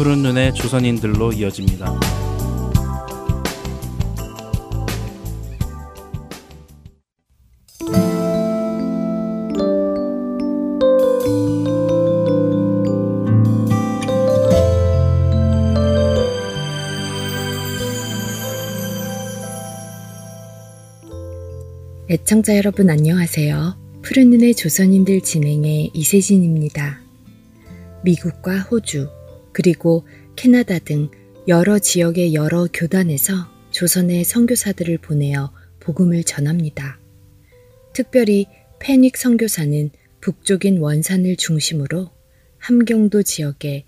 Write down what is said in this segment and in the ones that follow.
푸른 눈의 조선인들로 이어집니다. 애청자 여러분 안녕하세요. 푸른 눈의 조선인들 진행의 이세진입니다. 미국과 호주, 그리고 캐나다 등 여러 지역의 여러 교단에서 조선의 선교사들을 보내어 복음을 전합니다. 특별히 패닉 선교사는 북쪽인 원산을 중심으로 함경도 지역에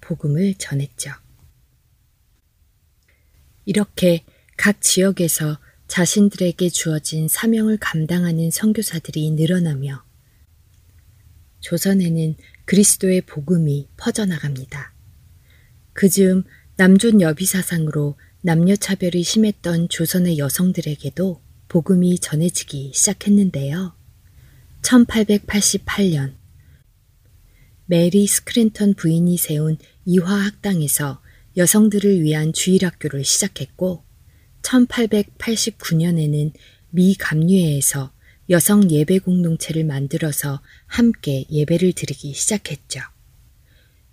복음을 전했죠. 이렇게 각 지역에서 자신들에게 주어진 사명을 감당하는 선교사들이 늘어나며 조선에는 그리스도의 복음이 퍼져나갑니다. 그 즈음 남존 여비 사상으로 남녀 차별이 심했던 조선의 여성들에게도 복음이 전해지기 시작했는데요. 1888년 메리 스크랜턴 부인이 세운 이화학당에서 여성들을 위한 주일학교를 시작했고 1889년에는 미 감리회에서 여성 예배 공동체를 만들어서 함께 예배를 드리기 시작했죠.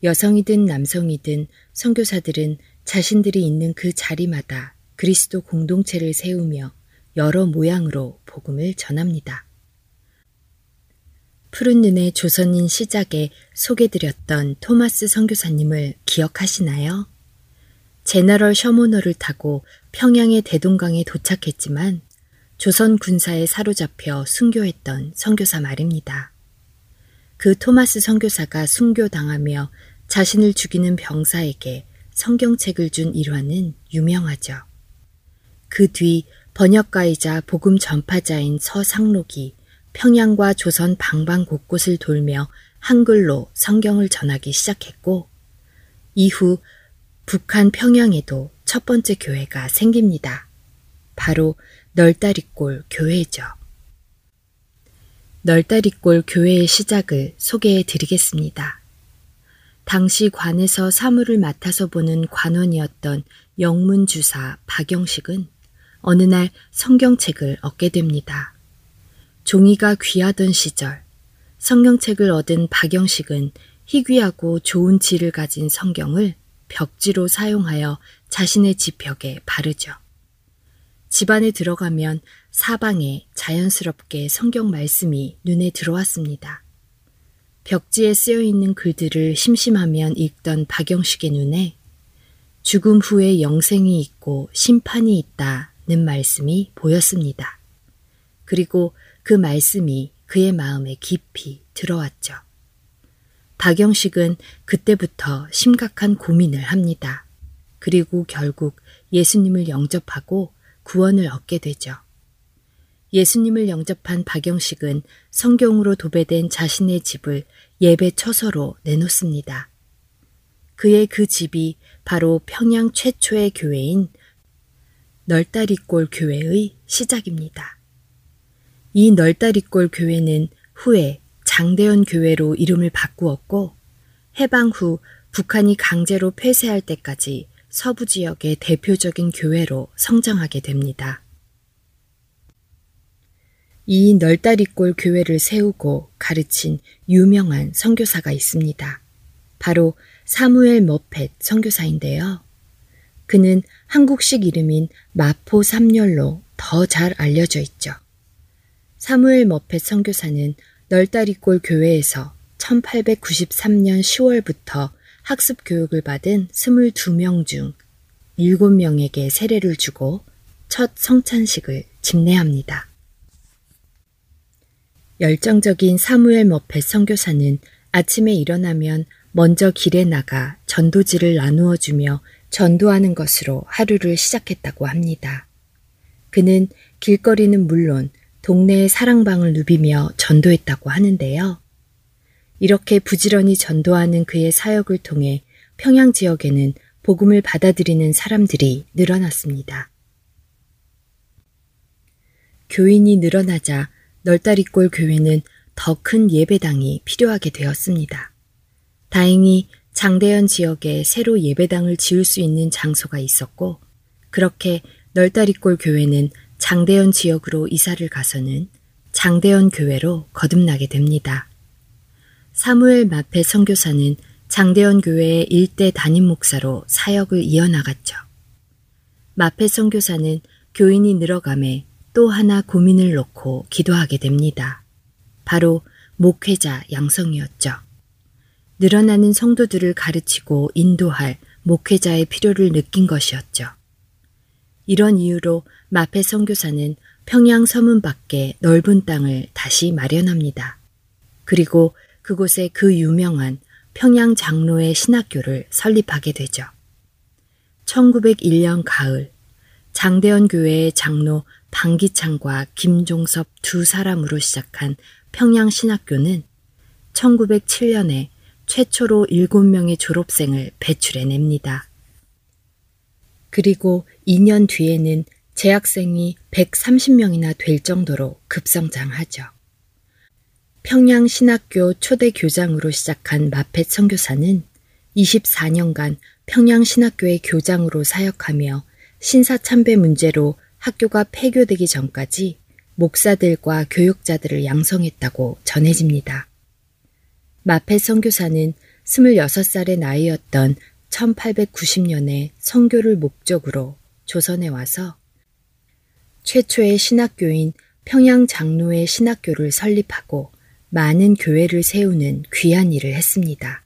여성이든 남성이든 선교사들은 자신들이 있는 그 자리마다 그리스도 공동체를 세우며 여러 모양으로 복음을 전합니다. 푸른 눈의 조선인 시작에 소개드렸던 토마스 선교사님을 기억하시나요? 제너럴 셔모너를 타고 평양의 대동강에 도착했지만 조선 군사에 사로잡혀 순교했던 선교사 말입니다. 그 토마스 선교사가 순교당하며 자신을 죽이는 병사에게 성경책을 준 일화는 유명하죠. 그 뒤 번역가이자 복음 전파자인 서상록이 평양과 조선 방방 곳곳을 돌며 한글로 성경을 전하기 시작했고 이후 북한 평양에도 첫 번째 교회가 생깁니다. 바로 널다리골 교회죠. 널다리골 교회의 시작을 소개해 드리겠습니다. 당시 관에서 사물을 맡아서 보는 관원이었던 영문주사 박영식은 어느 날 성경책을 얻게 됩니다. 종이가 귀하던 시절 성경책을 얻은 박영식은 희귀하고 좋은 질을 가진 성경을 벽지로 사용하여 자신의 집벽에 바르죠. 집안에 들어가면 사방에 자연스럽게 성경 말씀이 눈에 들어왔습니다. 벽지에 쓰여 있는 글들을 심심하면 읽던 박영식의 눈에 죽음 후에 영생이 있고 심판이 있다는 말씀이 보였습니다. 그리고 그 말씀이 그의 마음에 깊이 들어왔죠. 박영식은 그때부터 심각한 고민을 합니다. 그리고 결국 예수님을 영접하고 구원을 얻게 되죠. 예수님을 영접한 박영식은 성경으로 도배된 자신의 집을 예배 처소로 내놓습니다. 그의 그 집이 바로 평양 최초의 교회인 널다리골 교회의 시작입니다. 이 널다리골 교회는 후에 장대현 교회로 이름을 바꾸었고 해방 후 북한이 강제로 폐쇄할 때까지 서부 지역의 대표적인 교회로 성장하게 됩니다. 이 널다리골 교회를 세우고 가르친 유명한 선교사가 있습니다. 바로 사무엘 머펫 선교사인데요. 그는 한국식 이름인 마포 삼열로 더 잘 알려져 있죠. 사무엘 머펫 선교사는 널다리골 교회에서 1893년 10월부터 학습 교육을 받은 22명 중 7명에게 세례를 주고 첫 성찬식을 집례합니다. 열정적인 사무엘 머펫 선교사는 아침에 일어나면 먼저 길에 나가 전도지를 나누어 주며 전도하는 것으로 하루를 시작했다고 합니다. 그는 길거리는 물론 동네의 사랑방을 누비며 전도했다고 하는데요. 이렇게 부지런히 전도하는 그의 사역을 통해 평양 지역에는 복음을 받아들이는 사람들이 늘어났습니다. 교인이 늘어나자 널다리골 교회는 더 큰 예배당이 필요하게 되었습니다. 다행히 장대현 지역에 새로 예배당을 지을 수 있는 장소가 있었고, 그렇게 널다리골 교회는 장대현 지역으로 이사를 가서는 장대현 교회로 거듭나게 됩니다. 사무엘 마페 선교사는 장대현 교회의 일대 담임 목사로 사역을 이어나갔죠. 마페 선교사는 교인이 늘어감에 또 하나 고민을 놓고 기도하게 됩니다. 바로 목회자 양성이었죠. 늘어나는 성도들을 가르치고 인도할 목회자의 필요를 느낀 것이었죠. 이런 이유로 마페 선교사는 평양 서문 밖에 넓은 땅을 다시 마련합니다. 그리고 그곳에 그 유명한 평양 장로의 신학교를 설립하게 되죠. 1901년 가을 장대현 교회의 장로 방기창과 김종섭 두 사람으로 시작한 평양 신학교는 1907년에 최초로 7명의 졸업생을 배출해냅니다. 그리고 2년 뒤에는 재학생이 130명이나 될 정도로 급성장하죠. 평양 신학교 초대 교장으로 시작한 마펫 선교사는 24년간 평양 신학교의 교장으로 사역하며 신사참배 문제로 학교가 폐교되기 전까지 목사들과 교육자들을 양성했다고 전해집니다. 마펫 선교사는 26살의 나이였던 1890년에 선교를 목적으로 조선에 와서 최초의 신학교인 평양 장로의 신학교를 설립하고 많은 교회를 세우는 귀한 일을 했습니다.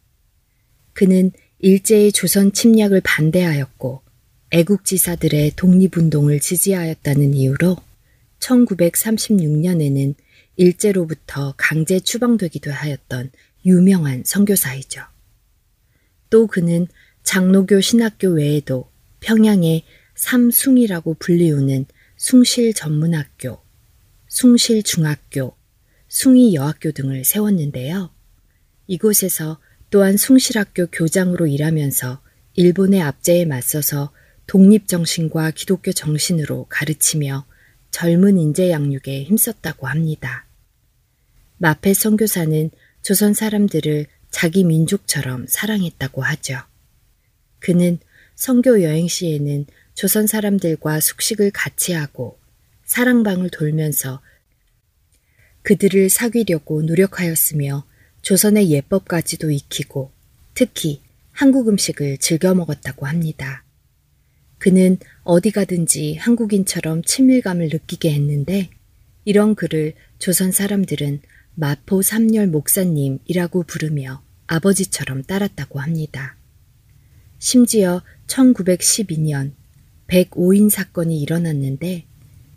그는 일제의 조선 침략을 반대하였고 애국지사들의 독립운동을 지지하였다는 이유로 1936년에는 일제로부터 강제 추방되기도 하였던 유명한 선교사이죠. 또 그는 장로교 신학교 외에도 평양의 삼숭이라고 불리우는 숭실 전문학교, 숭실 중학교, 숭이 여학교 등을 세웠는데요. 이곳에서 또한 숭실학교 교장으로 일하면서 일본의 압제에 맞서서 독립정신과 기독교 정신으로 가르치며 젊은 인재 양육에 힘썼다고 합니다. 마페 선교사는 조선 사람들을 자기 민족처럼 사랑했다고 하죠. 그는 선교 여행 시에는 조선 사람들과 숙식을 같이 하고 사랑방을 돌면서 그들을 사귀려고 노력하였으며 조선의 예법까지도 익히고 특히 한국 음식을 즐겨 먹었다고 합니다. 그는 어디 가든지 한국인처럼 친밀감을 느끼게 했는데 이런 그를 조선 사람들은 마포 삼열 목사님이라고 부르며 아버지처럼 따랐다고 합니다. 심지어 1912년 105인 사건이 일어났는데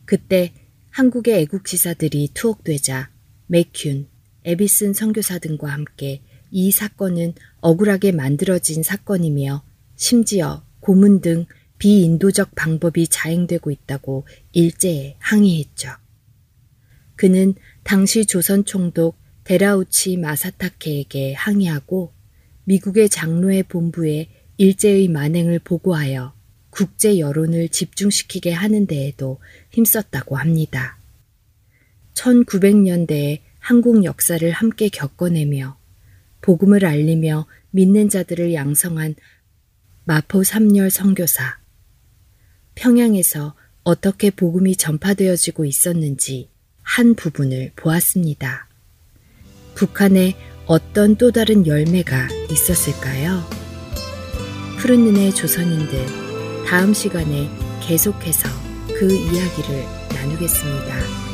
그때 한국의 애국지사들이 투옥되자 맥균, 에비슨 선교사 등과 함께 이 사건은 억울하게 만들어진 사건이며 심지어 고문 등 비인도적 방법이 자행되고 있다고 일제에 항의했죠. 그는 당시 조선 총독 데라우치 마사타케에게 항의하고 미국의 장로의 본부에 일제의 만행을 보고하여 국제 여론을 집중시키게 하는 데에도 힘썼다고 합니다. 1900년대에 한국 역사를 함께 겪어내며 복음을 알리며 믿는 자들을 양성한 마포 삼열 선교사. 평양에서 어떻게 복음이 전파되어지고 있었는지 한 부분을 보았습니다. 북한에 어떤 또 다른 열매가 있었을까요? 푸른 눈의 조선인들 다음 시간에 계속해서 그 이야기를 나누겠습니다.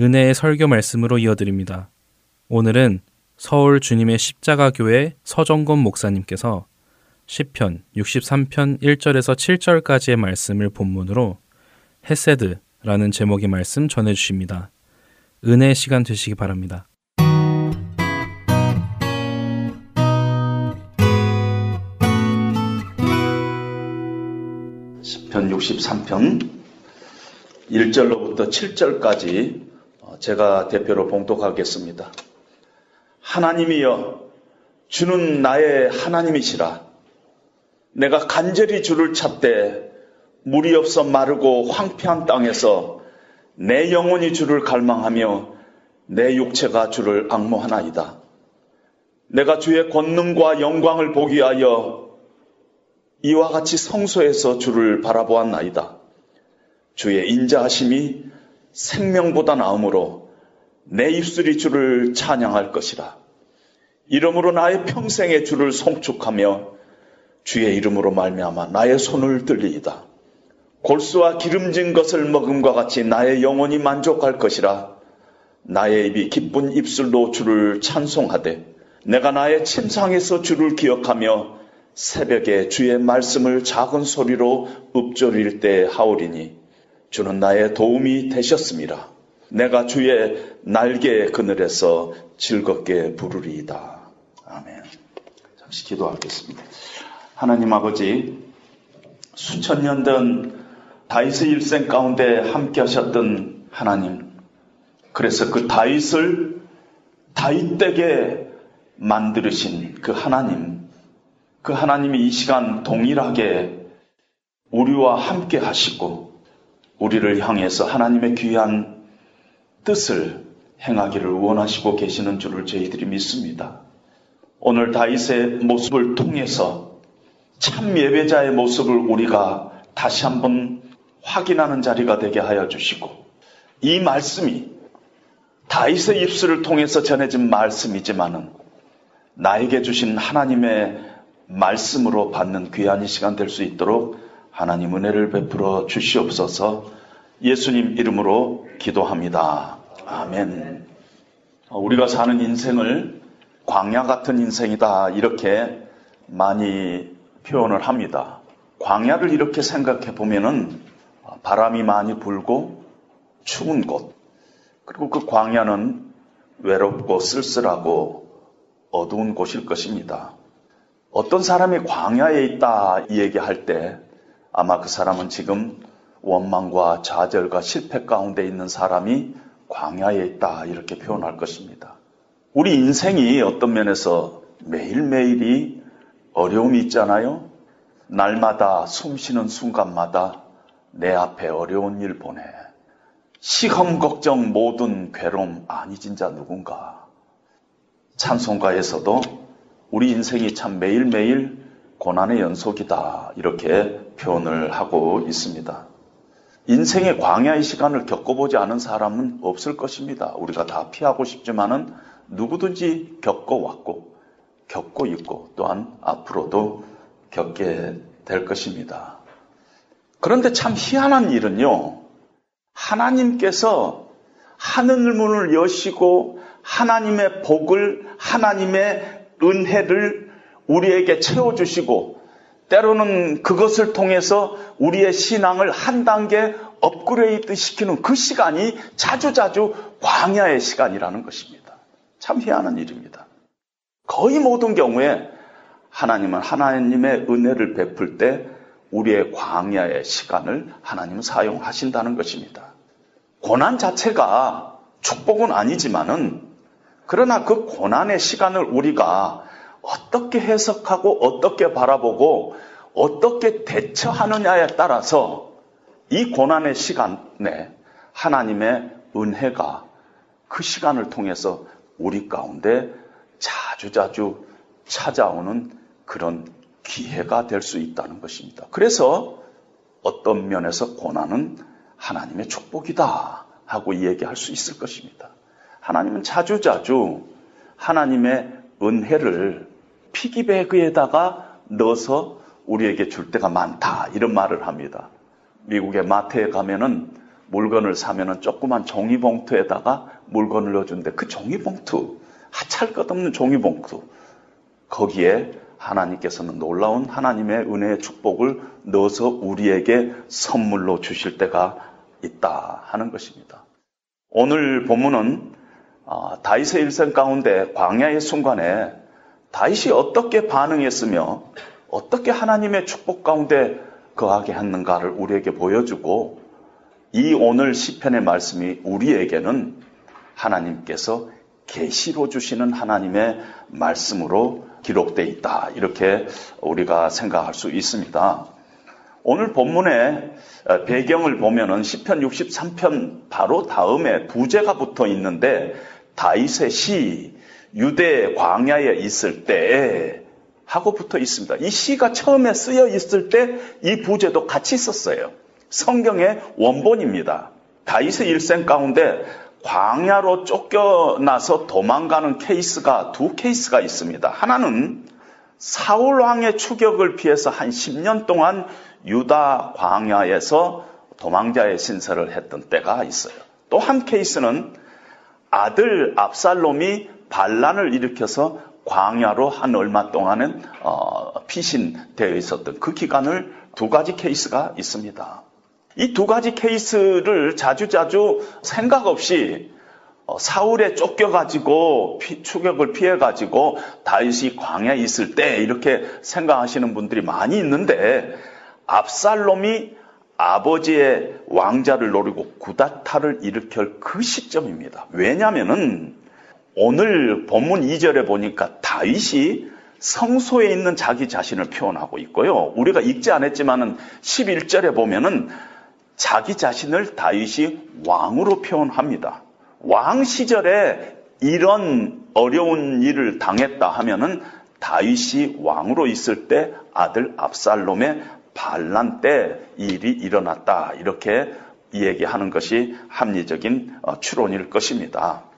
은혜의 설교 말씀으로 이어드립니다. 오늘은 서울 주님의 십자가 교회 서정곤 목사님께서 시편 63편 1절에서 7절까지의 말씀을 본문으로 헤세드라는 제목의 말씀 전해 주십니다. 은혜의 시간 되시기 바랍니다. 시편 63편 1절로부터 7절까지 제가 대표로 봉독하겠습니다. 하나님이여, 주는 나의 하나님이시라. 내가 간절히 주를 찾되 물이 없어 마르고 황폐한 땅에서 내 영혼이 주를 갈망하며 내 육체가 주를 악모하나이다. 내가 주의 권능과 영광을 보기 하여 이와 같이 성소에서 주를 바라보았나이다. 주의 인자하심이 생명보다 나음으로 내 입술이 주를 찬양할 것이라. 이름으로 나의 평생의 주를 송축하며 주의 이름으로 말미암아 나의 손을 들리이다. 골수와 기름진 것을 먹음과 같이 나의 영혼이 만족할 것이라. 나의 입이 기쁜 입술로 주를 찬송하되 내가 나의 침상에서 주를 기억하며 새벽에 주의 말씀을 작은 소리로 읊조릴 때 하오리니 주는 나의 도움이 되셨습니다. 내가 주의 날개 그늘에서 즐겁게 부르리이다. 아멘. 잠시 기도하겠습니다. 하나님 아버지, 수천 년전 다윗의 일생 가운데 함께 하셨던 하나님, 그래서 그 다윗을 다윗되게 만들으신 그 하나님, 그 하나님이 이 시간 동일하게 우리와 함께 하시고 우리를 향해서 하나님의 귀한 뜻을 행하기를 원하시고 계시는 줄을 저희들이 믿습니다. 오늘 다윗의 모습을 통해서 참 예배자의 모습을 우리가 다시 한번 확인하는 자리가 되게 하여 주시고 이 말씀이 다윗의 입술을 통해서 전해진 말씀이지만은 나에게 주신 하나님의 말씀으로 받는 귀한 이 시간 될 수 있도록 하나님 은혜를 베풀어 주시옵소서 예수님 이름으로 기도합니다. 아멘. 우리가 사는 인생을 광야 같은 인생이다 이렇게 많이 표현을 합니다. 광야를 이렇게 생각해 보면은 바람이 많이 불고 추운 곳 그리고 그 광야는 외롭고 쓸쓸하고 어두운 곳일 것입니다. 어떤 사람이 광야에 있다 이 얘기할 때 아마 그 사람은 지금 원망과 좌절과 실패 가운데 있는 사람이 광야에 있다 이렇게 표현할 것입니다. 우리 인생이 어떤 면에서 매일매일이 어려움이 있잖아요. 날마다 숨 쉬는 순간마다 내 앞에 어려운 일 보내. 시험 걱정 모든 괴로움 아니 진짜 누군가. 찬송가에서도 우리 인생이 참 매일매일 고난의 연속이다 이렇게 표현을 하고 있습니다. 인생의 광야의 시간을 겪어보지 않은 사람은 없을 것입니다. 우리가 다 피하고 싶지만은 누구든지 겪어왔고 겪고 있고 또한 앞으로도 겪게 될 것입니다. 그런데 참 희한한 일은요. 하나님께서 하늘 문을 여시고 하나님의 복을 하나님의 은혜를 우리에게 채워주시고 때로는 그것을 통해서 우리의 신앙을 한 단계 업그레이드 시키는 그 시간이 자주자주 광야의 시간이라는 것입니다. 참 희한한 일입니다. 거의 모든 경우에 하나님은 하나님의 은혜를 베풀 때 우리의 광야의 시간을 하나님은 사용하신다는 것입니다. 고난 자체가 축복은 아니지만은 그러나 그 고난의 시간을 우리가 어떻게 해석하고 어떻게 바라보고 어떻게 대처하느냐에 따라서 이 고난의 시간에 하나님의 은혜가 그 시간을 통해서 우리 가운데 자주자주 찾아오는 그런 기회가 될 수 있다는 것입니다. 그래서 어떤 면에서 고난은 하나님의 축복이다 하고 이야기할 수 있을 것입니다. 하나님은 자주자주 하나님의 은혜를 피기배그에다가 넣어서 우리에게 줄 때가 많다 이런 말을 합니다. 미국의 마트에 가면은 물건을 사면은 조그만 종이봉투에다가 물건을 넣어준데 그 종이봉투 하찮을 것 없는 종이봉투 거기에 하나님께서는 놀라운 하나님의 은혜의 축복을 넣어서 우리에게 선물로 주실 때가 있다 하는 것입니다. 오늘 본문은 아, 다윗의 일생 가운데 광야의 순간에 다윗이 어떻게 반응했으며 어떻게 하나님의 축복 가운데 거하게 했는가를 우리에게 보여주고 이 오늘 시편의 말씀이 우리에게는 하나님께서 계시로 주시는 하나님의 말씀으로 기록되어 있다. 이렇게 우리가 생각할 수 있습니다. 오늘 본문의 배경을 보면은 10편 63편 바로 다음에 부제가 붙어 있는데 다윗의 시 유대 광야에 있을 때 하고 붙어 있습니다. 이 시가 처음에 쓰여 있을 때 이 부제도 같이 있었어요. 성경의 원본입니다. 다윗의 일생 가운데 광야로 쫓겨나서 도망가는 케이스가 두 케이스가 있습니다. 하나는 사울 왕의 추격을 피해서 한 10년 동안 유다 광야에서 도망자의 신세를 했던 때가 있어요. 또 한 케이스는 아들 압살롬이 반란을 일으켜서 광야로 한 얼마 동안은 어, 피신되어 있었던 그 기간을 두 가지 케이스가 있습니다. 이 두 가지 케이스를 자주자주 생각 없이 어, 사울에 쫓겨가지고 피, 추격을 피해가지고 다윗이 광야에 있을 때 이렇게 생각하시는 분들이 많이 있는데 압살롬이 아버지의 왕자를 노리고 구다타를 일으킬 그 시점입니다. 왜냐하면은 오늘 본문 2절에 보니까 다윗이 성소에 있는 자기 자신을 표현하고 있고요. 우리가 읽지 않았지만은 11절에 보면은 자기 자신을 다윗이 왕으로 표현합니다. 왕 시절에 이런 어려운 일을 당했다 하면은 다윗이 왕으로 있을 때 아들 압살롬의 반란 때 일이 일어났다. 이렇게 얘기하는 것이 합리적인 어, 추론일 것입니다.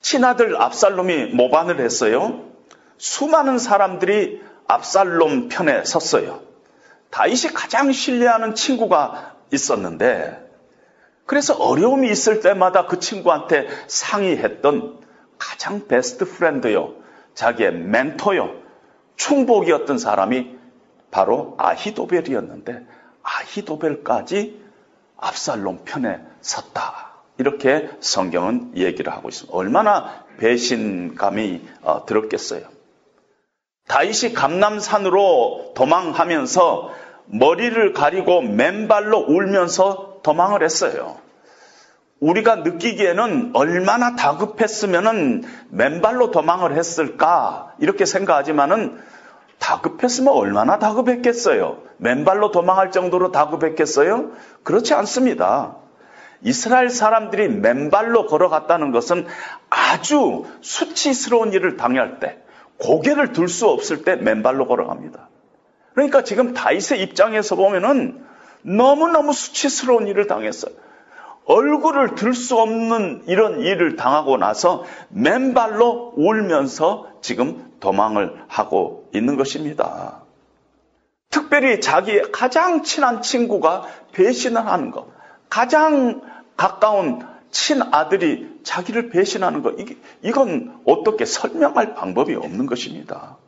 친아들 압살롬이 모반을 했어요. 수많은 사람들이 압살롬 편에 섰어요. 다윗이 가장 신뢰하는 친구가 있었는데 그래서 어려움이 있을 때마다 그 친구한테 상의했던 가장 베스트 프렌드요. 자기의 멘토요. 충복이었던 사람이 바로 아히도벨이었는데 아히도벨까지 압살롬 편에 섰다. 이렇게 성경은 얘기를 하고 있습니다. 얼마나 배신감이 어, 들었겠어요. 다윗이 감남산으로 도망하면서 머리를 가리고 맨발로 울면서 도망을 했어요. 우리가 느끼기에는 얼마나 다급했으면은 맨발로 도망을 했을까 이렇게 생각하지만은 다급했으면 얼마나 다급했겠어요? 맨발로 도망할 정도로 다급했겠어요? 그렇지 않습니다. 이스라엘 사람들이 맨발로 걸어갔다는 것은 아주 수치스러운 일을 당할 때, 고개를 들 수 없을 때 맨발로 걸어갑니다. 그러니까 지금 다윗의 입장에서 보면은 너무너무 수치스러운 일을 당했어요. 얼굴을 들 수 없는 이런 일을 당하고 나서 맨발로 울면서 지금 도망을 하고 있는 것입니다. 특별히 자기의 가장 친한 친구가 배신을 하는 것, 가장 가까운 친아들이 자기를 배신하는 것, 이건 어떻게 설명할 방법이 없는 것입니다.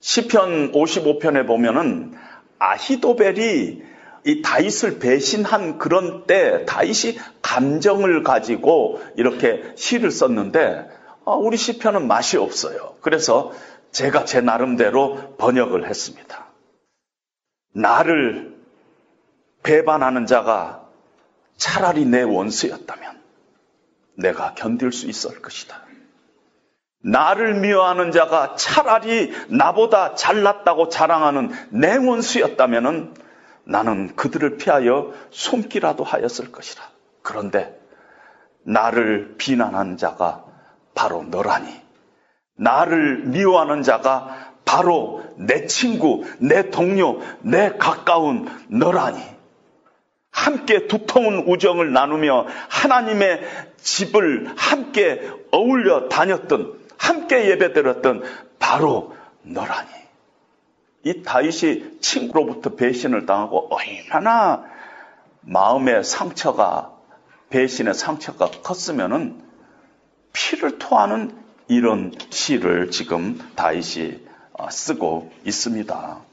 시편 55편에 보면은 아히도벨이 이 다윗을 배신한 그런 때 다윗이 감정을 가지고 이렇게 시를 썼는데 어, 우리 시편은 맛이 없어요. 그래서 제가 제 나름대로 번역을 했습니다. 나를 배반하는 자가 차라리 내 원수였다면 내가 견딜 수 있을 것이다. 나를 미워하는 자가 차라리 나보다 잘났다고 자랑하는 내 원수였다면 나는 그들을 피하여 숨기라도 하였을 것이라. 그런데 나를 비난한 자가 바로 너라니. 나를 미워하는 자가 바로 내 친구, 내 동료, 내 가까운 너라니. 함께 두터운 우정을 나누며 하나님의 집을 함께 어울려 다녔던, 함께 예배드렸던 바로 너라니. 이 다윗이 친구로부터 배신을 당하고 얼마나 마음의 상처가, 배신의 상처가 컸으면은 피를 토하는 이런 시를 지금 다윗이 어, 쓰고 있습니다.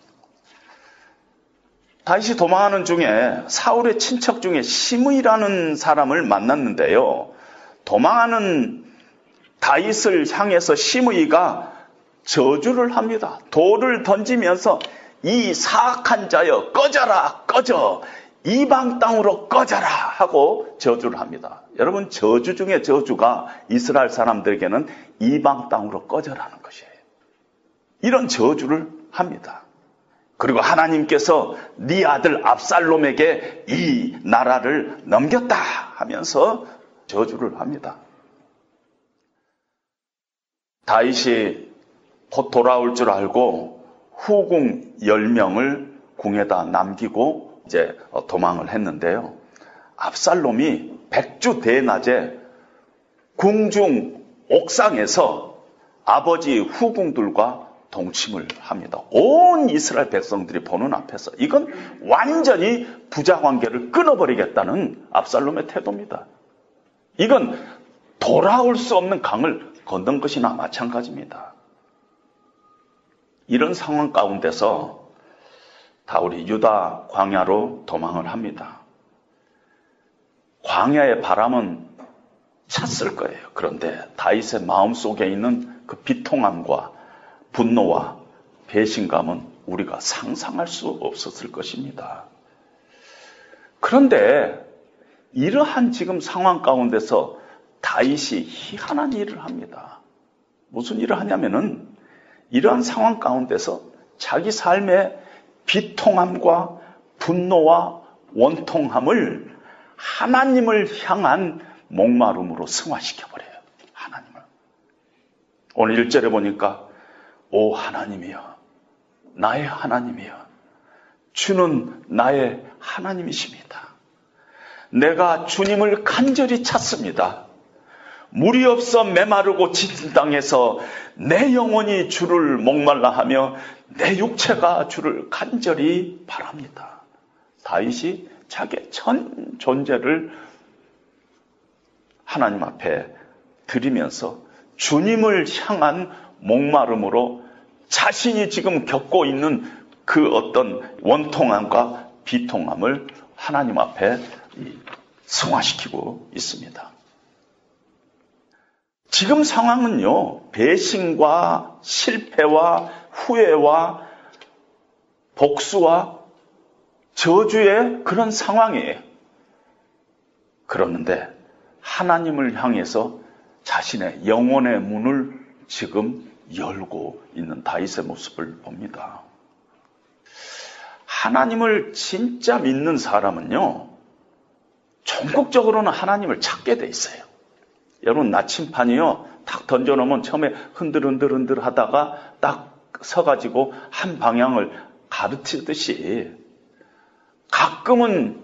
다윗이 도망하는 중에 사울의 친척 중에 시므이라는 사람을 만났는데요. 도망하는 다윗을 향해서 시므이가 저주를 합니다. 돌을 던지면서 이 사악한 자여 꺼져라 꺼져 이방 땅으로 꺼져라 하고 저주를 합니다. 여러분 저주 중에 저주가 이스라엘 사람들에게는 이방 땅으로 꺼져라는 것이에요. 이런 저주를 합니다. 그리고 하나님께서 네 아들 압살롬에게 이 나라를 넘겼다 하면서 저주를 합니다. 다윗이 곧 돌아올 줄 알고 후궁 10명을 궁에다 남기고 이제 도망을 했는데요. 압살롬이 백주 대낮에 궁중 옥상에서 아버지 후궁들과 동침을 합니다. 온 이스라엘 백성들이 보는 앞에서 이건 완전히 부자 관계를 끊어버리겠다는 압살롬의 태도입니다. 이건 돌아올 수 없는 강을 건넌 것이나 마찬가지입니다. 이런 상황 가운데서 다울이 유다 광야로 도망을 합니다. 광야의 바람은 찼을 거예요. 그런데 다윗의 마음 속에 있는 그 비통함과 분노와 배신감은 우리가 상상할 수 없었을 것입니다. 그런데 이러한 지금 상황 가운데서 다윗이 희한한 일을 합니다. 무슨 일을 하냐면은 이러한 상황 가운데서 자기 삶의 비통함과 분노와 원통함을 하나님을 향한 목마름으로 승화시켜버려요. 하나님을. 오늘 1절에 보니까 오 하나님이여 나의 하나님이여 주는 나의 하나님이십니다. 내가 주님을 간절히 찾습니다. 물이 없어 메마르고 짙은 땅에서 내 영혼이 주를 목말라 하며 내 육체가 주를 간절히 바랍니다. 다윗이 자기의 전 존재를 하나님 앞에 드리면서 주님을 향한 목마름으로 자신이 지금 겪고 있는 그 어떤 원통함과 비통함을 하나님 앞에 승화시키고 있습니다. 지금 상황은요, 배신과 실패와 후회와 복수와 저주의 그런 상황이에요. 그러는데 하나님을 향해서 자신의 영혼의 문을 지금 열고 있는 다윗의 모습을 봅니다. 하나님을 진짜 믿는 사람은요, 전국적으로는 하나님을 찾게 돼 있어요. 여러분, 나침판이요, 탁 던져놓으면 처음에 흔들흔들흔들 하다가 딱 서가지고 한 방향을 가르치듯이 가끔은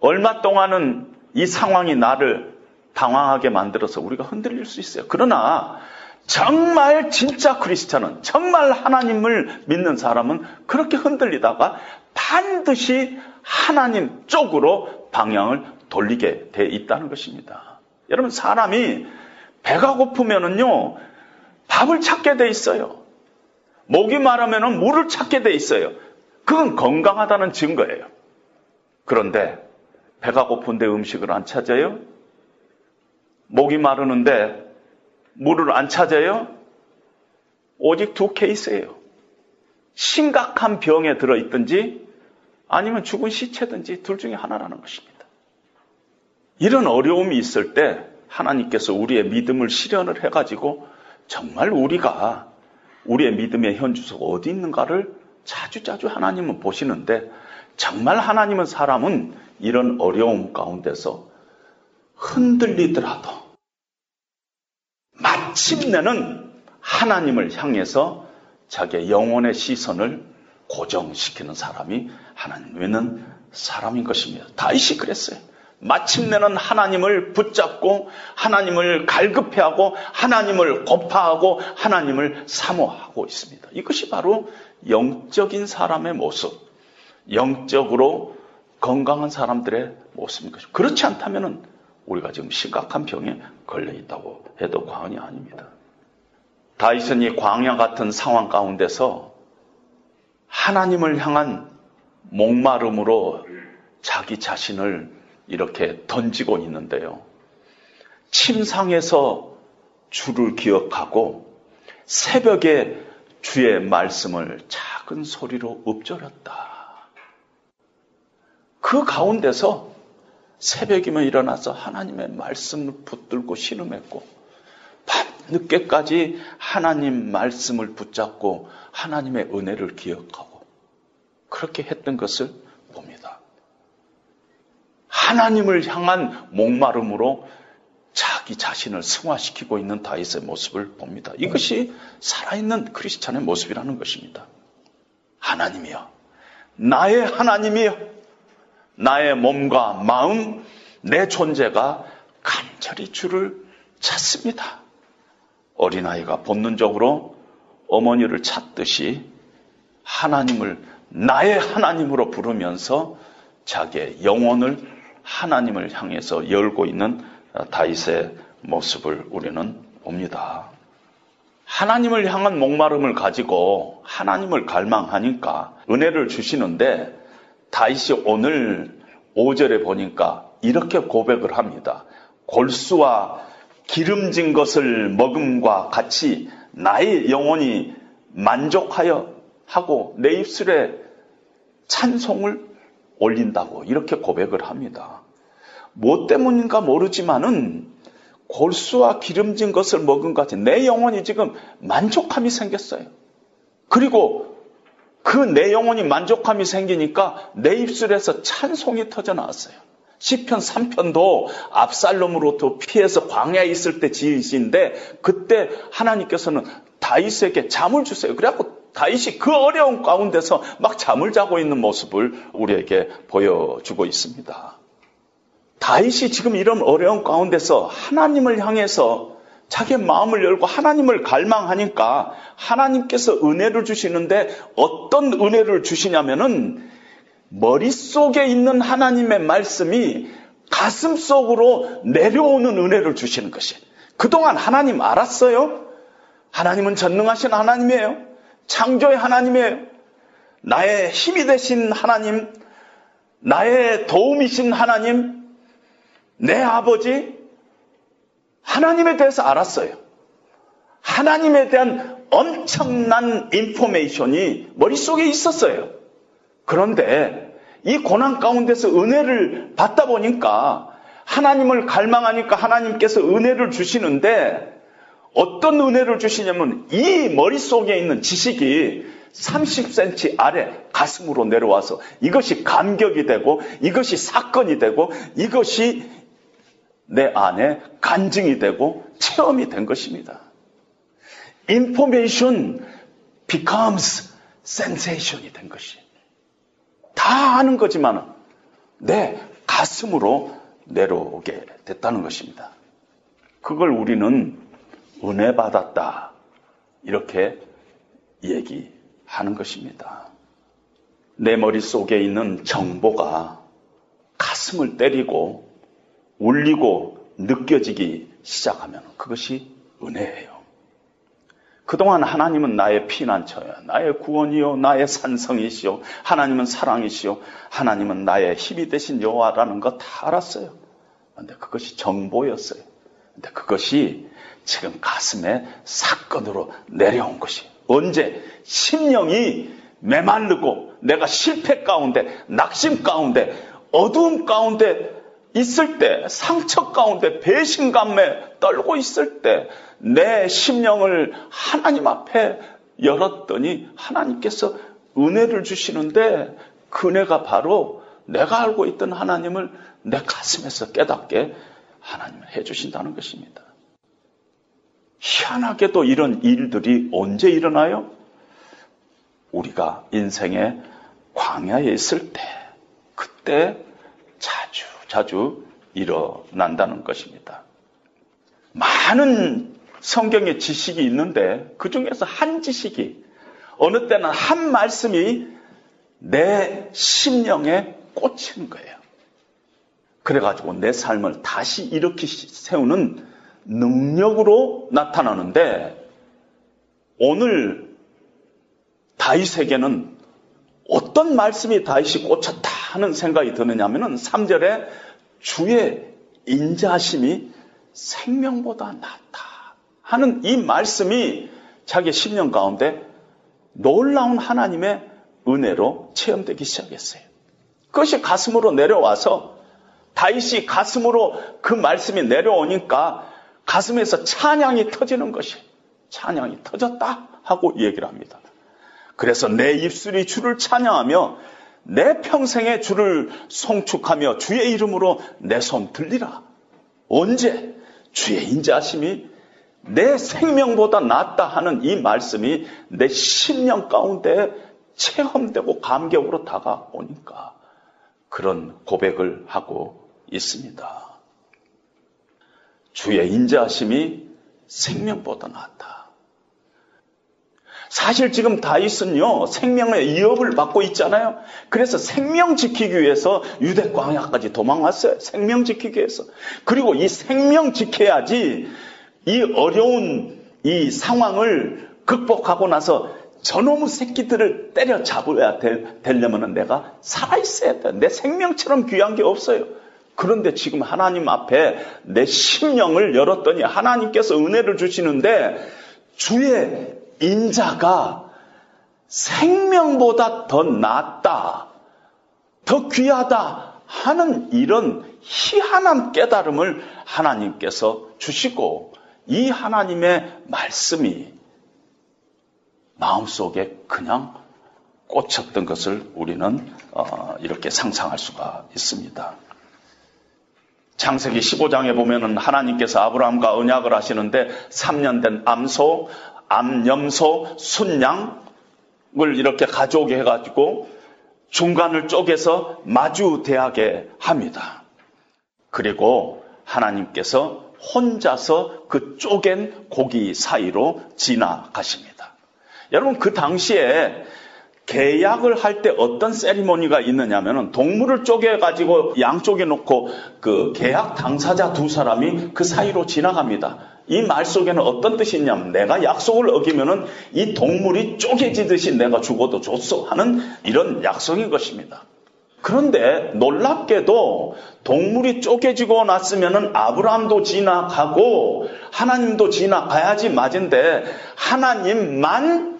얼마 동안은 이 상황이 나를 당황하게 만들어서 우리가 흔들릴 수 있어요. 그러나 정말 진짜 크리스천은 정말 하나님을 믿는 사람은 그렇게 흔들리다가 반드시 하나님 쪽으로 방향을 돌리게 돼 있다는 것입니다. 여러분 사람이 배가 고프면은요 밥을 찾게 돼 있어요. 목이 마르면은 물을 찾게 돼 있어요. 그건 건강하다는 증거예요. 그런데 배가 고픈데 음식을 안 찾아요? 목이 마르는데 물을 안 찾아요? 오직 두 케이스예요. 심각한 병에 들어있든지 아니면 죽은 시체든지 둘 중에 하나라는 것입니다. 이런 어려움이 있을 때 하나님께서 우리의 믿음을 실현을 해가지고 정말 우리가 우리의 믿음의 현주소가 어디 있는가를 자주자주 하나님은 보시는데 정말 하나님은 사람은 이런 어려움 가운데서 흔들리더라도 마침내는 하나님을 향해서 자기의 영혼의 시선을 고정시키는 사람이 하나님은 사람인 것입니다. 다윗이 그랬어요. 마침내는 하나님을 붙잡고 하나님을 갈급해하고 하나님을 고파하고 하나님을 사모하고 있습니다. 이것이 바로 영적인 사람의 모습, 영적으로 건강한 사람들의 모습인 것입니다. 그렇지 않다면 우리가 지금 심각한 병에 걸려 있다고 해도 과언이 아닙니다. 다윗은 이 광야 같은 상황 가운데서 하나님을 향한 목마름으로 자기 자신을 이렇게 던지고 있는데요. 침상에서 주를 기억하고 새벽에 주의 말씀을 작은 소리로 읊조렸다. 그 가운데서 새벽이면 일어나서 하나님의 말씀을 붙들고 신음했고 밤늦게까지 하나님 말씀을 붙잡고 하나님의 은혜를 기억하고 그렇게 했던 것을 봅니다. 하나님을 향한 목마름으로 자기 자신을 승화시키고 있는 다윗의 모습을 봅니다. 이것이 살아있는 크리스찬의 모습이라는 것입니다. 하나님이여, 나의 하나님이여, 나의 몸과 마음, 내 존재가 간절히 주를 찾습니다. 어린아이가 본능적으로 어머니를 찾듯이 하나님을 나의 하나님으로 부르면서 자기의 영혼을 하나님을 향해서 열고 있는 다윗의 모습을 우리는 봅니다. 하나님을 향한 목마름을 가지고 하나님을 갈망하니까 은혜를 주시는데 다윗이 오늘 5절에 보니까 이렇게 고백을 합니다. 골수와 기름진 것을 먹음과 같이 나의 영혼이 만족하여 하고 내 입술에 찬송을 올린다고 이렇게 고백을 합니다. 뭐 때문인가 모르지만은 골수와 기름진 것을 먹은 것 같이 내 영혼이 지금 만족함이 생겼어요. 그리고 그 내 영혼이 만족함이 생기니까 내 입술에서 찬송이 터져 나왔어요. 시편 3편도 압살롬으로부터 피해서 광야에 있을 때 지으신데 그때 하나님께서는 다윗에게 잠을 주세요. 그래갖고 다윗이 그 어려운 가운데서 막 잠을 자고 있는 모습을 우리에게 보여주고 있습니다. 다윗이 지금 이런 어려운 가운데서 하나님을 향해서 자기의 마음을 열고 하나님을 갈망하니까 하나님께서 은혜를 주시는데 어떤 은혜를 주시냐면은 머릿속에 있는 하나님의 말씀이 가슴 속으로 내려오는 은혜를 주시는 것이. 그동안 하나님 알았어요? 하나님은 전능하신 하나님이에요. 창조의 하나님이에요. 나의 힘이 되신 하나님, 나의 도움이신 하나님, 내 아버지, 하나님에 대해서 알았어요. 하나님에 대한 엄청난 인포메이션이 머릿속에 있었어요. 그런데 이 고난 가운데서 은혜를 받다 보니까 하나님을 갈망하니까 하나님께서 은혜를 주시는데 어떤 은혜를 주시냐면 이 머릿속에 있는 지식이 30cm 아래 가슴으로 내려와서 이것이 감격이 되고 이것이 사건이 되고 이것이 내 안에 간증이 되고 체험이 된 것입니다. Information becomes sensation이 된 것이. 다 아는 거지만 내 가슴으로 내려오게 됐다는 것입니다. 그걸 우리는 은혜 받았다. 이렇게 얘기하는 것입니다. 내 머릿속에 있는 정보가 가슴을 때리고 울리고 느껴지기 시작하면 그것이 은혜예요. 그동안 하나님은 나의 피난처야. 나의 구원이요. 나의 산성이시요. 하나님은 사랑이시요. 하나님은 나의 힘이 되신 여호와라는 거 다 알았어요. 근데 그것이 정보였어요. 근데 그것이 지금 가슴에 사건으로 내려온 것이. 언제? 심령이 메말르고 내가 실패 가운데, 낙심 가운데, 어두움 가운데 있을 때, 상처 가운데 배신감에 떨고 있을 때, 내 심령을 하나님 앞에 열었더니 하나님께서 은혜를 주시는데 그 은혜가 바로 내가 알고 있던 하나님을 내 가슴에서 깨닫게 하나님을 해주신다는 것입니다. 희한하게도 이런 일들이 언제 일어나요? 우리가 인생의 광야에 있을 때, 그때 자주 일어난다는 것입니다. 많은 성경의 지식이 있는데 그 중에서 한 지식이 어느 때는 한 말씀이 내 심령에 꽂힌 거예요. 그래가지고 내 삶을 다시 일으키 세우는 능력으로 나타나는데 오늘 다윗에게는 어떤 말씀이 다윗이 꽂혔다 하는 생각이 드느냐 하면 3절에 주의 인자심이 생명보다 낫다 하는 이 말씀이 자기 심령 가운데 놀라운 하나님의 은혜로 체험되기 시작했어요. 그것이 가슴으로 내려와서 다윗이 가슴으로 그 말씀이 내려오니까 가슴에서 찬양이 터지는 것이 찬양이 터졌다 하고 얘기를 합니다. 그래서 내 입술이 주를 찬양하며 내 평생에 주를 송축하며 주의 이름으로 내 손 들리라. 언제 주의 인자하심이 내 생명보다 낫다 하는 이 말씀이 내 심령 가운데 체험되고 감격으로 다가오니까 그런 고백을 하고 있습니다. 주의 인자하심이 생명보다 낫다. 사실 지금 다윗은요 생명의 위협을 받고 있잖아요. 그래서 생명 지키기 위해서 유대 광야까지 도망왔어요. 생명 지키기 위해서. 그리고 이 생명 지켜야지 이 어려운 이 상황을 극복하고 나서 저놈의 새끼들을 때려 잡아야 되려면 내가 살아있어야 돼. 내 생명처럼 귀한 게 없어요. 그런데 지금 하나님 앞에 내 심령을 열었더니 하나님께서 은혜를 주시는데 주의 인자가 생명보다 더 낫다, 더 귀하다 하는 이런 희한한 깨달음을 하나님께서 주시고 이 하나님의 말씀이 마음속에 그냥 꽂혔던 것을 우리는 어, 이렇게 상상할 수가 있습니다. 창세기 15장에 보면은 하나님께서 아브라함과 언약을 하시는데 3년 된 암소, 암 염소, 순양을 이렇게 가져오게 해가지고 중간을 쪼개서 마주 대하게 합니다. 그리고 하나님께서 혼자서 그 쪼갠 고기 사이로 지나가십니다. 여러분 그 당시에 계약을 할 때 어떤 세리머니가 있느냐면은 동물을 쪼개 가지고 양쪽에 놓고 그 계약 당사자 두 사람이 그 사이로 지나갑니다. 이 말 속에는 어떤 뜻이 있냐면 내가 약속을 어기면은 이 동물이 쪼개지듯이 내가 죽어도 좋소 하는 이런 약속인 것입니다. 그런데 놀랍게도 동물이 쪼개지고 났으면은 아브라함도 지나가고 하나님도 지나가야지 맞은데 하나님만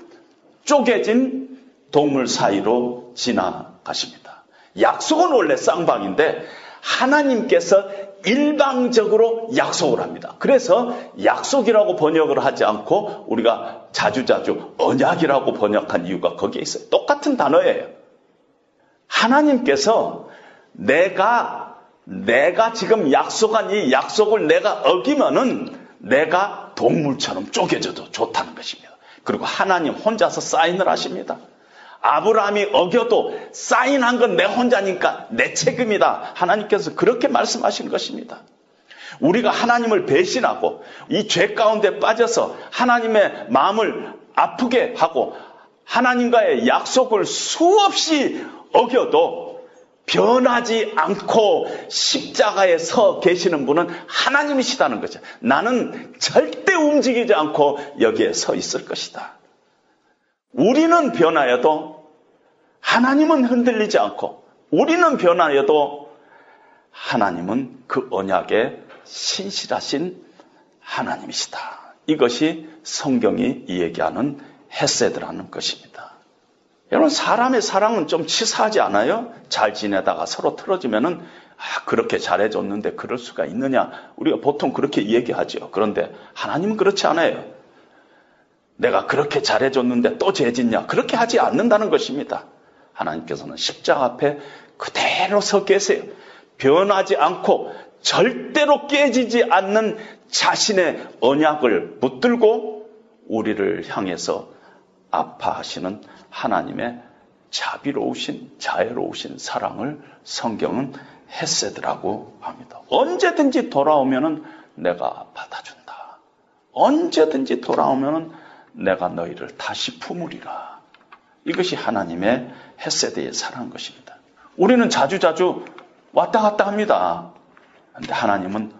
쪼개진 동물 사이로 지나가십니다. 약속은 원래 쌍방인데 하나님께서 일방적으로 약속을 합니다. 그래서 약속이라고 번역을 하지 않고 우리가 자주자주 언약이라고 번역한 이유가 거기에 있어요. 똑같은 단어예요. 하나님께서 내가 내가 지금 약속한 이 약속을 내가 어기면은 내가 동물처럼 쪼개져도 좋다는 것입니다. 그리고 하나님 혼자서 사인을 하십니다. 아브라함이 어겨도 사인한 건 내 혼자니까 내 책임이다. 하나님께서 그렇게 말씀하신 것입니다. 우리가 하나님을 배신하고 이 죄 가운데 빠져서 하나님의 마음을 아프게 하고 하나님과의 약속을 수없이 어겨도 변하지 않고 십자가에 서 계시는 분은 하나님이시다는 거죠. 나는 절대 움직이지 않고 여기에 서 있을 것이다. 우리는 변하여도 하나님은 흔들리지 않고 우리는 변하여도 하나님은 그 언약에 신실하신 하나님이시다. 이것이 성경이 이야기하는 헤세드라는 것입니다. 여러분 사람의 사랑은 좀 치사하지 않아요? 잘 지내다가 서로 틀어지면은 아, 그렇게 잘해줬는데 그럴 수가 있느냐? 우리가 보통 그렇게 얘기하죠. 그런데 하나님은 그렇지 않아요. 내가 그렇게 잘해줬는데 또 죄짓냐? 그렇게 하지 않는다는 것입니다. 하나님께서는 십자가 앞에 그대로 서 계세요. 변하지 않고 절대로 깨지지 않는 자신의 언약을 붙들고 우리를 향해서 아파하시는 하나님의 자비로우신 자애로우신 사랑을 성경은 헤세드라고 합니다. 언제든지 돌아오면은 내가 받아준다. 언제든지 돌아오면은 내가 너희를 다시 품으리라. 이것이 하나님의 헤세드의 사랑인 것입니다. 우리는 자주자주 왔다 갔다 합니다. 그런데 하나님은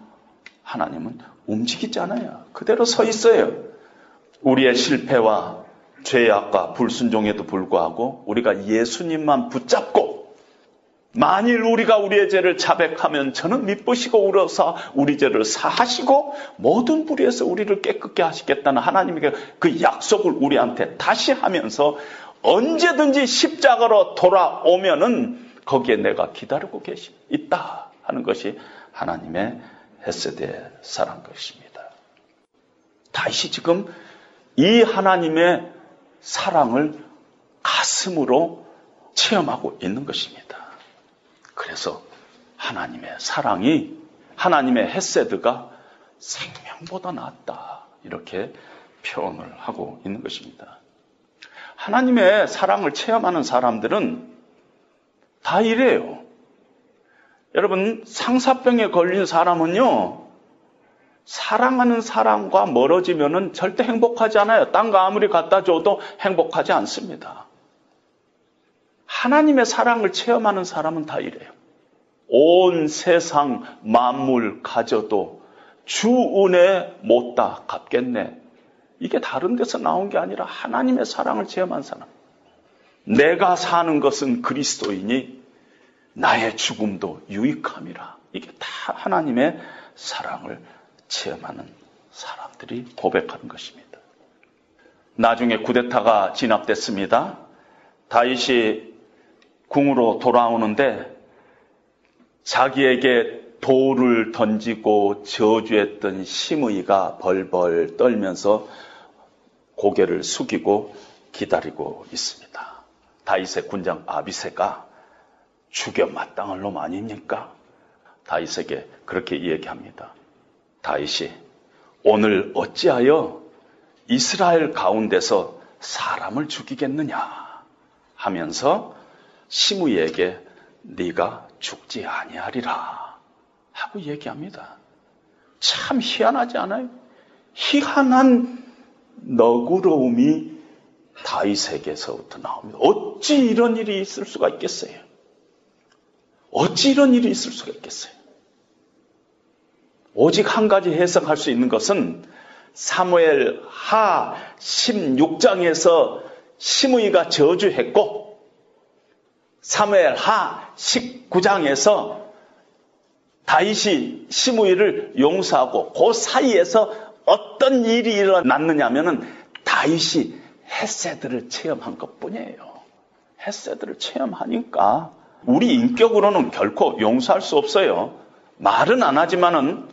하나님은 움직이잖아요. 그대로 서 있어요. 우리의 실패와 죄악과 불순종에도 불구하고 우리가 예수님만 붙잡고 만일 우리가 우리의 죄를 자백하면 저는 미쁘시고 울어서 우리 죄를 사하시고 모든 불의에서 우리를 깨끗게 하시겠다는 하나님의 그 약속을 우리한테 다시 하면서 언제든지 십자가로 돌아오면은 거기에 내가 기다리고 계시 있다 하는 것이 하나님의 헤세드의 사랑 것입니다. 다시 지금 이 하나님의 사랑을 가슴으로 체험하고 있는 것입니다. 그래서 하나님의 사랑이 하나님의 헤세드가 생명보다 낫다. 이렇게 표현을 하고 있는 것입니다. 하나님의 사랑을 체험하는 사람들은 다 이래요. 여러분, 상사병에 걸린 사람은요, 사랑하는 사람과 멀어지면은 절대 행복하지 않아요. 딴거 아무리 갖다 줘도 행복하지 않습니다. 하나님의 사랑을 체험하는 사람은 다 이래요. 온 세상 만물 가져도 주 은혜 못다 갚겠네. 이게 다른 데서 나온 게 아니라 하나님의 사랑을 체험한 사람. 내가 사는 것은 그리스도이니 나의 죽음도 유익함이라. 이게 다 하나님의 사랑을 체험하는 사람들이 고백하는 것입니다. 나중에 쿠데타가 진압됐습니다. 다윗이 궁으로 돌아오는데 자기에게 돌을 던지고 저주했던 심의가 벌벌 떨면서 고개를 숙이고 기다리고 있습니다. 다윗의 군장 아비세가 죽여 마땅할 놈 아닙니까? 다윗에게 그렇게 이야기합니다. 다윗이 오늘 어찌하여 이스라엘 가운데서 사람을 죽이겠느냐 하면서 시므이에게 네가 죽지 아니하리라 하고 얘기합니다. 참 희한하지 않아요? 희한한 너그러움이 다윗에게서부터 나옵니다. 어찌 이런 일이 있을 수가 있겠어요? 어찌 이런 일이 있을 수가 있겠어요? 오직 한 가지 해석할 수 있는 것은 사무엘 하 16장에서 시므이가 저주했고 사무엘 하 19장에서 다윗이 시므이를 용서하고 그 사이에서 어떤 일이 일어났느냐면은 다윗이 헤세드를 체험한 것뿐이에요. 헤세드를 체험하니까 우리 인격으로는 결코 용서할 수 없어요. 말은 안 하지만은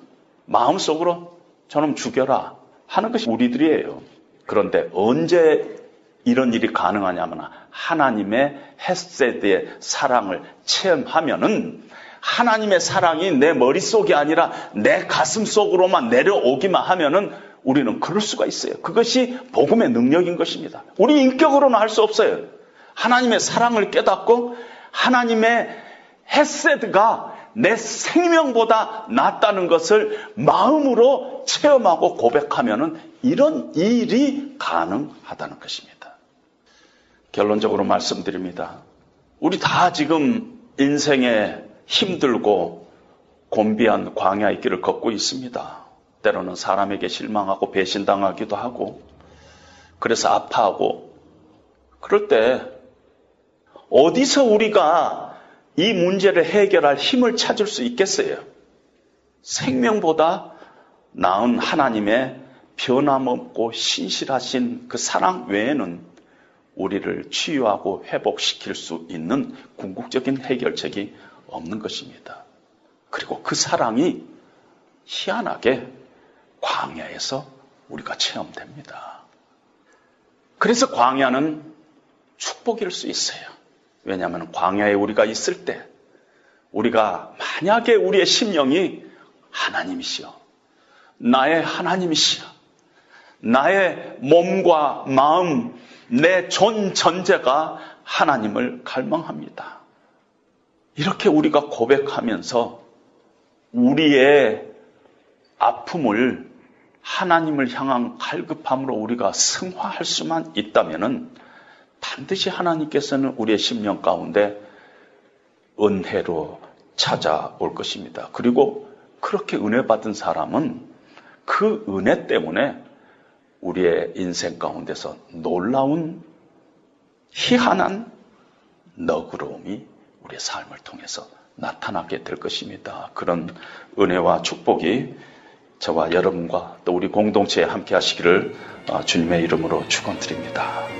마음속으로 저놈 죽여라 하는 것이 우리들이에요. 그런데 언제 이런 일이 가능하냐면 하나님의 헤세드의 사랑을 체험하면은 하나님의 사랑이 내 머릿속이 아니라 내 가슴 속으로만 내려오기만 하면은 우리는 그럴 수가 있어요. 그것이 복음의 능력인 것입니다. 우리 인격으로는 할 수 없어요. 하나님의 사랑을 깨닫고 하나님의 헤세드가 내 생명보다 낫다는 것을 마음으로 체험하고 고백하면은 이런 일이 가능하다는 것입니다. 결론적으로 말씀드립니다. 우리 다 지금 인생에 힘들고 곤비한 광야의 길을 걷고 있습니다. 때로는 사람에게 실망하고 배신당하기도 하고, 그래서 아파하고, 그럴 때 어디서 우리가 이 문제를 해결할 힘을 찾을 수 있겠어요? 생명보다 나은 하나님의 변함없고 신실하신 그 사랑 외에는 우리를 치유하고 회복시킬 수 있는 궁극적인 해결책이 없는 것입니다. 그리고 그 사랑이 희한하게 광야에서 우리가 체험됩니다. 그래서 광야는 축복일 수 있어요. 왜냐하면 광야에 우리가 있을 때 우리가 만약에 우리의 심령이 하나님이시여 나의 하나님이시여 나의 몸과 마음 내 전 전제가 하나님을 갈망합니다. 이렇게 우리가 고백하면서 우리의 아픔을 하나님을 향한 갈급함으로 우리가 승화할 수만 있다면은 반드시 하나님께서는 우리의 심령 가운데 은혜로 찾아올 것입니다. 그리고 그렇게 은혜 받은 사람은 그 은혜 때문에 우리의 인생 가운데서 놀라운 희한한 너그러움이 우리의 삶을 통해서 나타나게 될 것입니다. 그런 은혜와 축복이 저와 여러분과 또 우리 공동체에 함께 하시기를 주님의 이름으로 축원드립니다.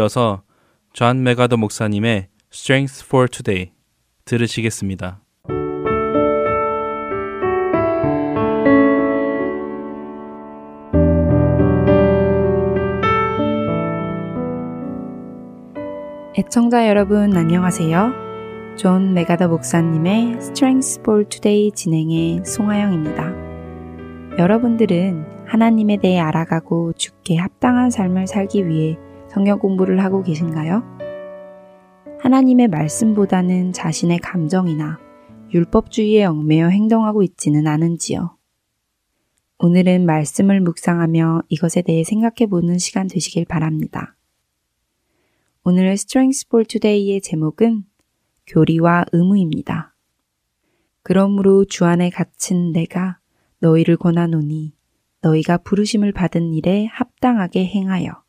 이어서 존 맥아더 목사님의 Strength for Today 들으시겠습니다. 애청자 여러분 안녕하세요. 존 맥아더 목사님의 Strength for Today 진행의 송하영입니다. 여러분들은 하나님에 대해 알아가고 주께 합당한 삶을 살기 위해 성경 공부를 하고 계신가요? 하나님의 말씀보다는 자신의 감정이나 율법주의에 얽매여 행동하고 있지는 않은지요. 오늘은 말씀을 묵상하며 이것에 대해 생각해 보는 시간 되시길 바랍니다. 오늘의 Strength for Today의 제목은 교리와 의무입니다. 그러므로 주 안에 갇힌 내가 너희를 권하노니 너희가 부르심을 받은 일에 합당하게 행하여.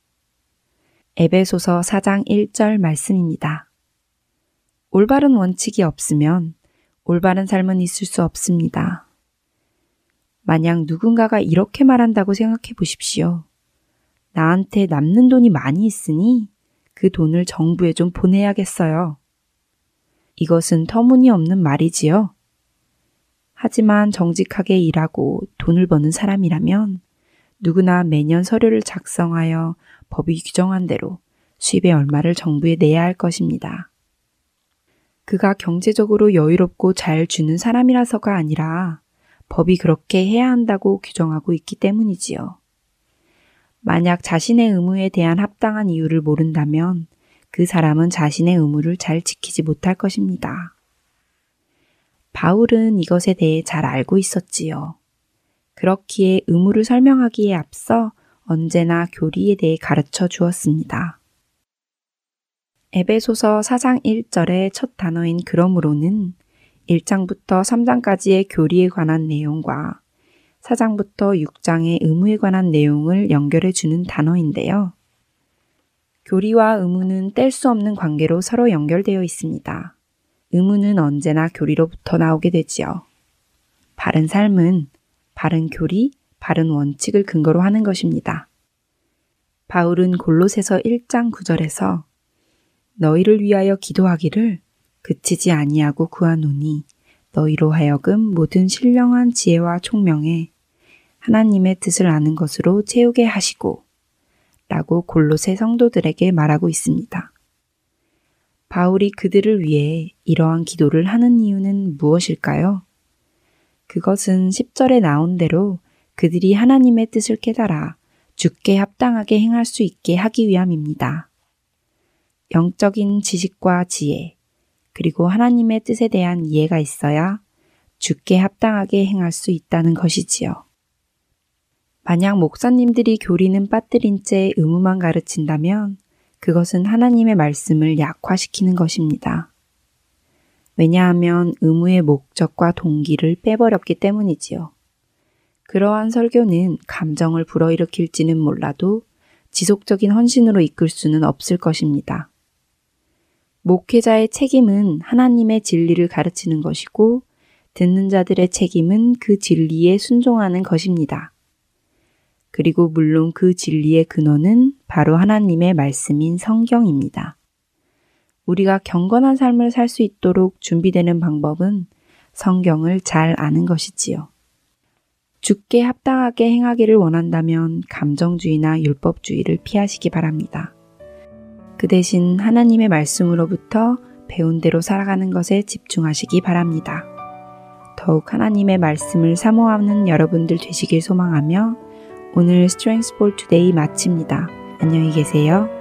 에베소서 4장 1절 말씀입니다. 올바른 원칙이 없으면 올바른 삶은 있을 수 없습니다. 만약 누군가가 이렇게 말한다고 생각해 보십시오. 나한테 남는 돈이 많이 있으니 그 돈을 정부에 좀 보내야겠어요. 이것은 터무니없는 말이지요. 하지만 정직하게 일하고 돈을 버는 사람이라면 누구나 매년 서류를 작성하여 법이 규정한 대로 수입의 얼마를 정부에 내야 할 것입니다. 그가 경제적으로 여유롭고 잘 주는 사람이라서가 아니라 법이 그렇게 해야 한다고 규정하고 있기 때문이지요. 만약 자신의 의무에 대한 합당한 이유를 모른다면 그 사람은 자신의 의무를 잘 지키지 못할 것입니다. 바울은 이것에 대해 잘 알고 있었지요. 그렇기에 의무를 설명하기에 앞서 언제나 교리에 대해 가르쳐 주었습니다. 에베소서 4장 1절의 첫 단어인 그러므로는 1장부터 3장까지의 교리에 관한 내용과 4장부터 6장의 의무에 관한 내용을 연결해 주는 단어인데요. 교리와 의무는 뗄 수 없는 관계로 서로 연결되어 있습니다. 의무는 언제나 교리로부터 나오게 되지요. 바른 삶은 바른 교리, 바른 원칙을 근거로 하는 것입니다. 바울은 골로새서 1장 9절에서 너희를 위하여 기도하기를 그치지 아니하고 구하노니 너희로 하여금 모든 신령한 지혜와 총명에 하나님의 뜻을 아는 것으로 채우게 하시고 라고 골로새 성도들에게 말하고 있습니다. 바울이 그들을 위해 이러한 기도를 하는 이유는 무엇일까요? 그것은 10절에 나온 대로 그들이 하나님의 뜻을 깨달아 죽게 합당하게 행할 수 있게 하기 위함입니다. 영적인 지식과 지혜, 그리고 하나님의 뜻에 대한 이해가 있어야 죽게 합당하게 행할 수 있다는 것이지요. 만약 목사님들이 교리는 빠뜨린 채 의무만 가르친다면 그것은 하나님의 말씀을 약화시키는 것입니다. 왜냐하면 의무의 목적과 동기를 빼버렸기 때문이지요. 그러한 설교는 감정을 불어일으킬지는 몰라도 지속적인 헌신으로 이끌 수는 없을 것입니다. 목회자의 책임은 하나님의 진리를 가르치는 것이고 듣는 자들의 책임은 그 진리에 순종하는 것입니다. 그리고 물론 그 진리의 근원은 바로 하나님의 말씀인 성경입니다. 우리가 경건한 삶을 살 수 있도록 준비되는 방법은 성경을 잘 아는 것이지요. 죽게 합당하게 행하기를 원한다면 감정주의나 율법주의를 피하시기 바랍니다. 그 대신 하나님의 말씀으로부터 배운 대로 살아가는 것에 집중하시기 바랍니다. 더욱 하나님의 말씀을 사모하는 여러분들 되시길 소망하며 오늘 Strength for Today 마칩니다. 안녕히 계세요.